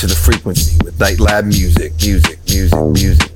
Night Lab music, music, music, music, music, music,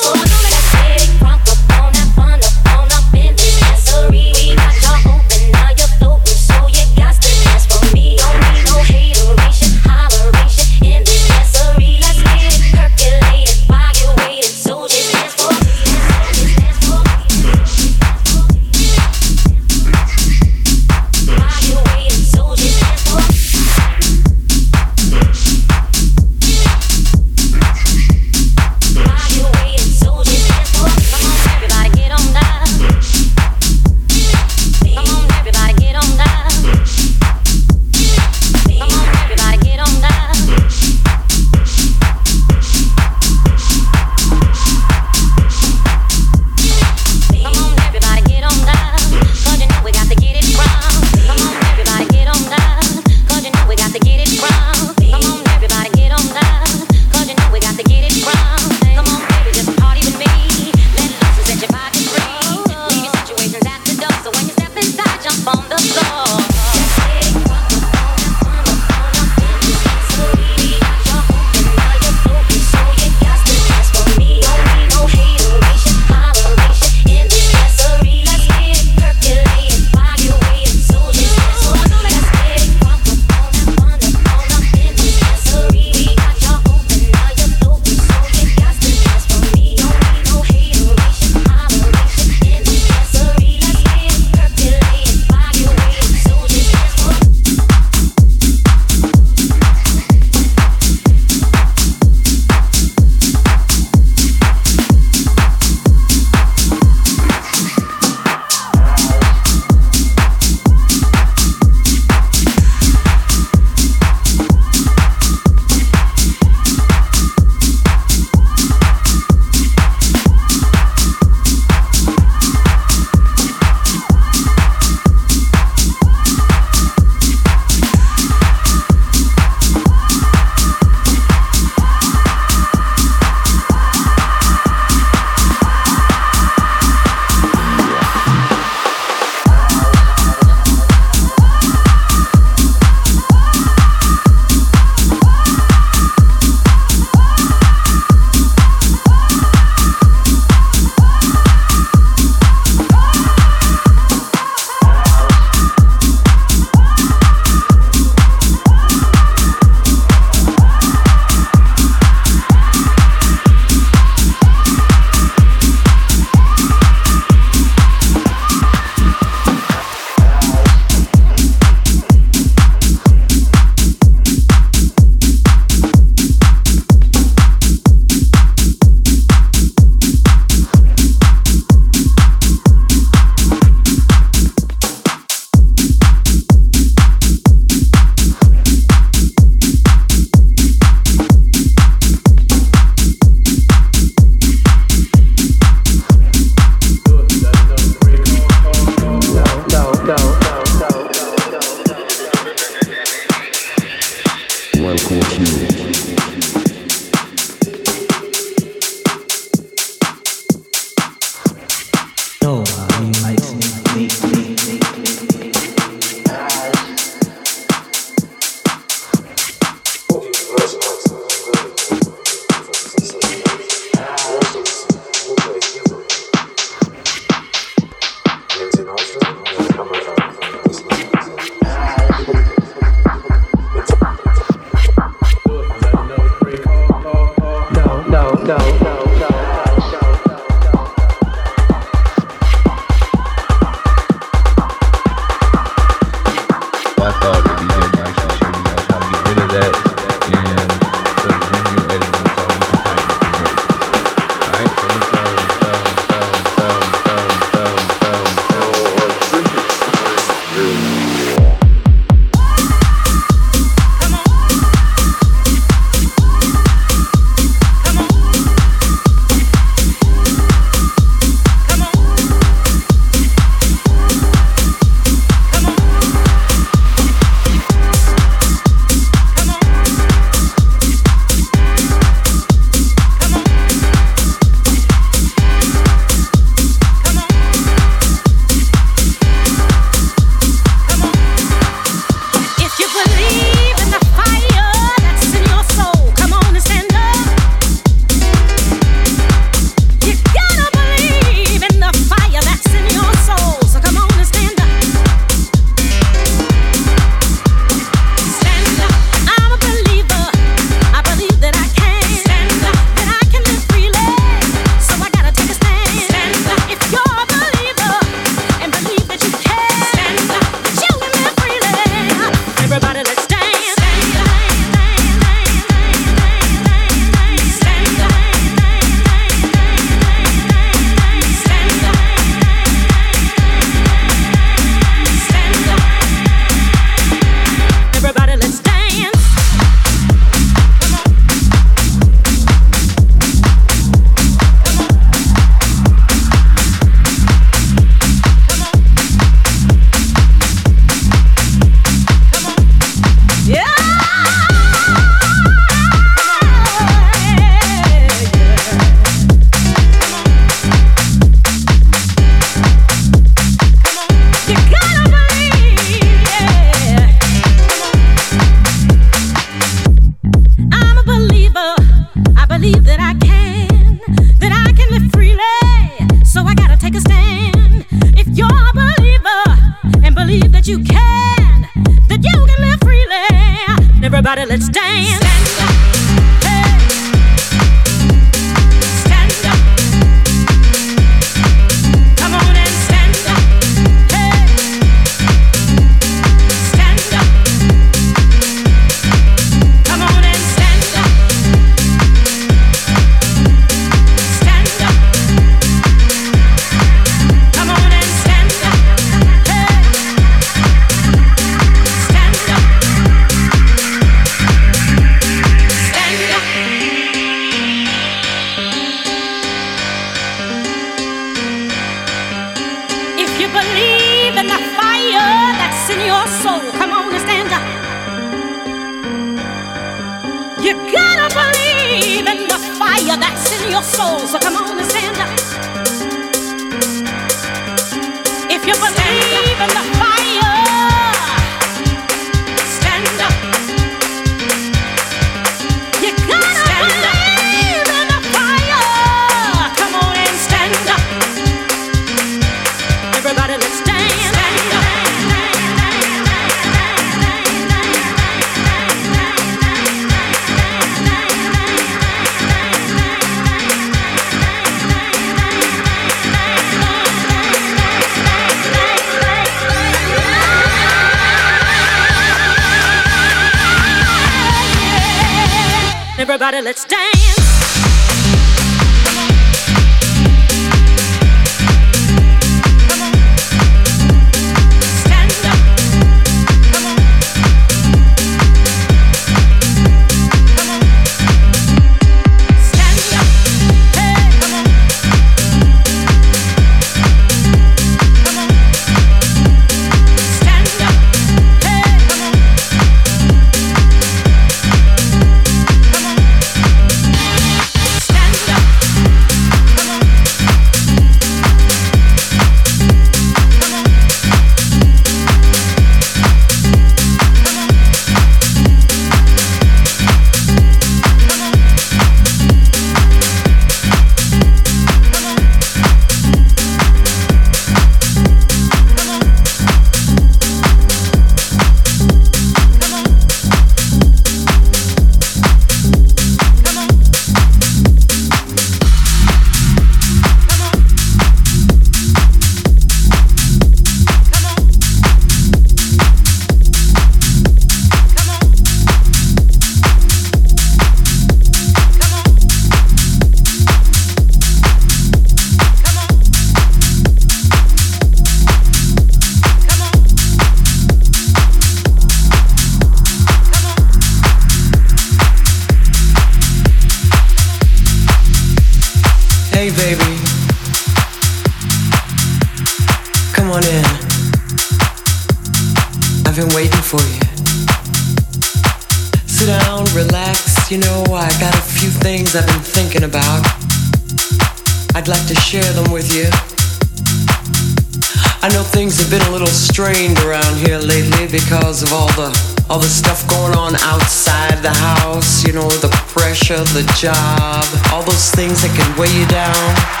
strained around here lately because of all the all the stuff going on outside the house, you know, the pressure, the job, all those things that can weigh you down.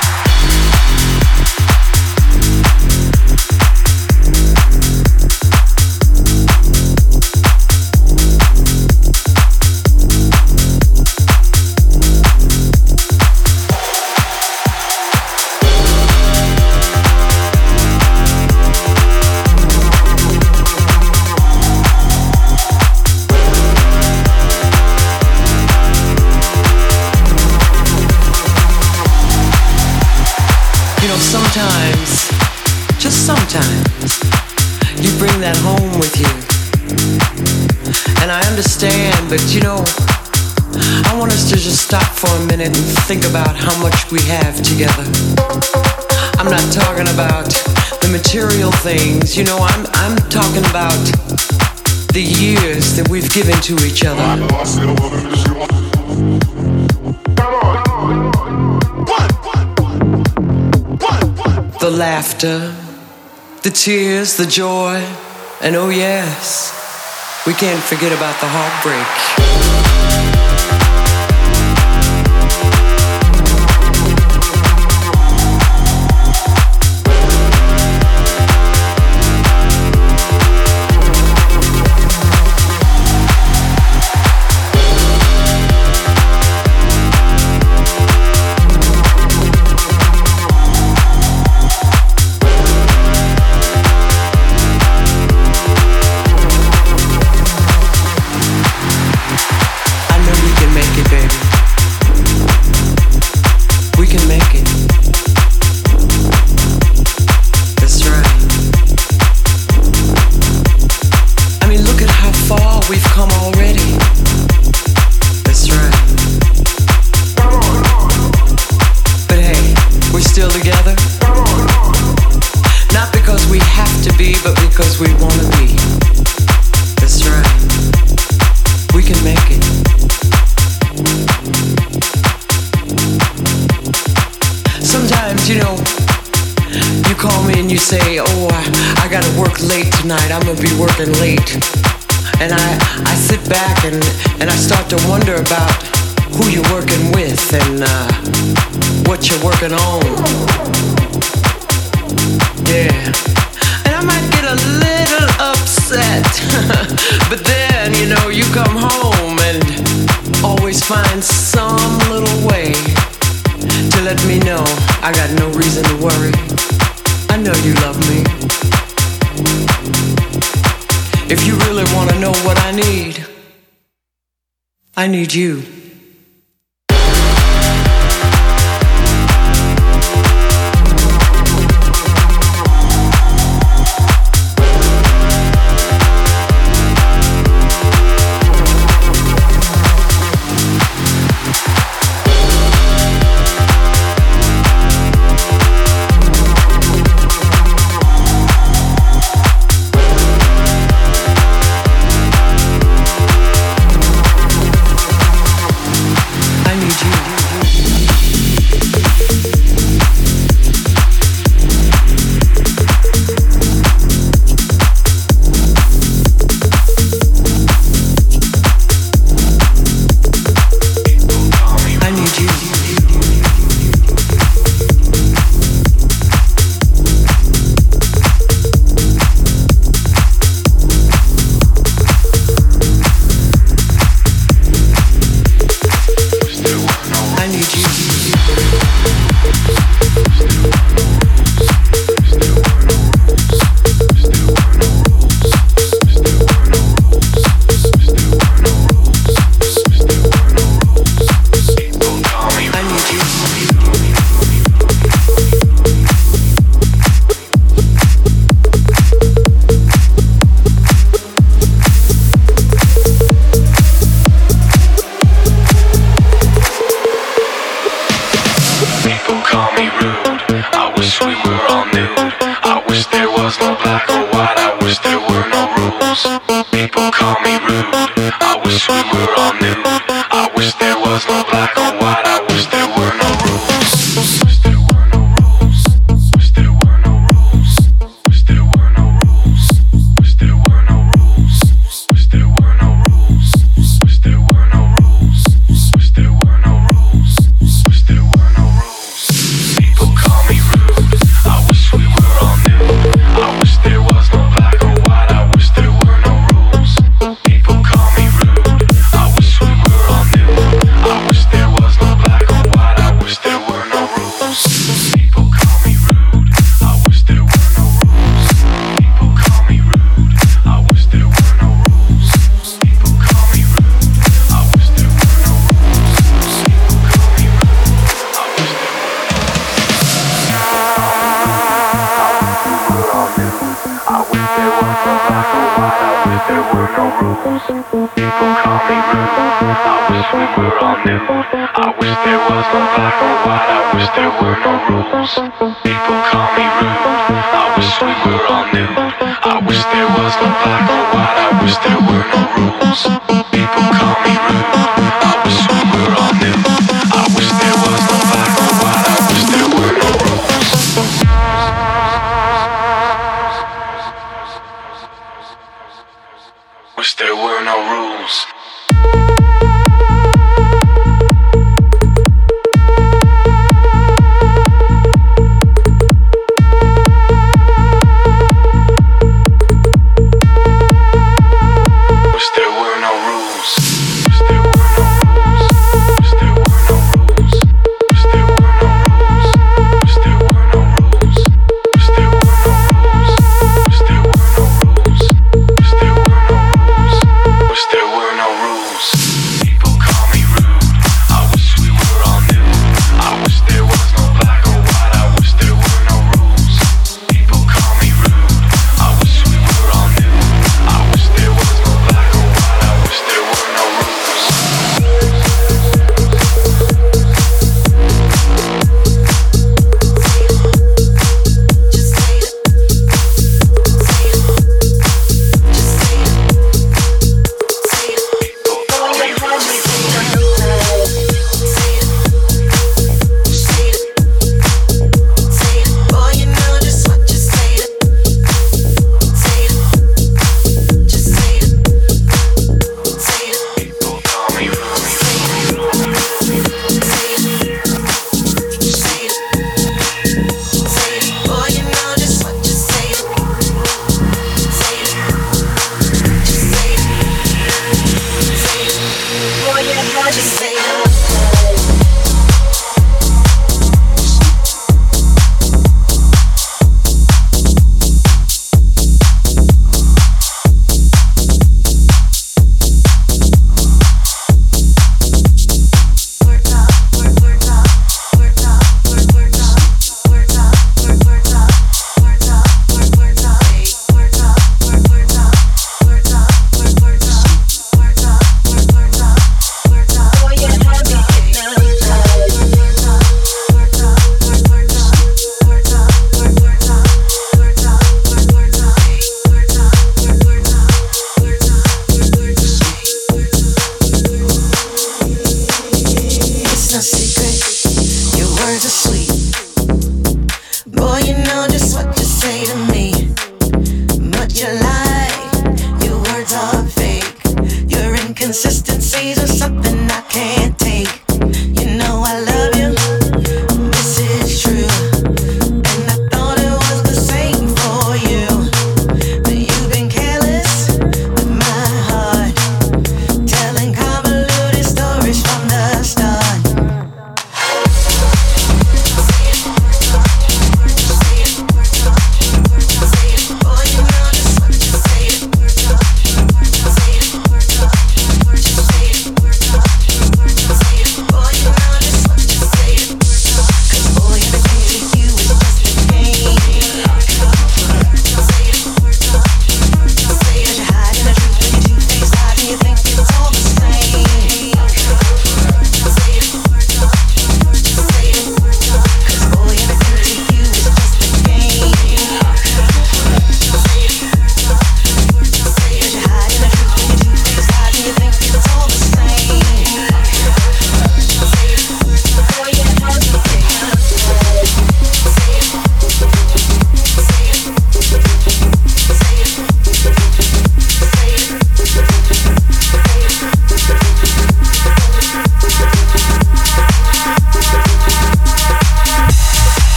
But you know, I want us to just stop for a minute and think about how much we have together. I'm not talking about the material things, you know, I'm, I'm talking about the years that we've given to each other. The laughter, the tears, the joy, and oh yes we can't forget about the heartbreak.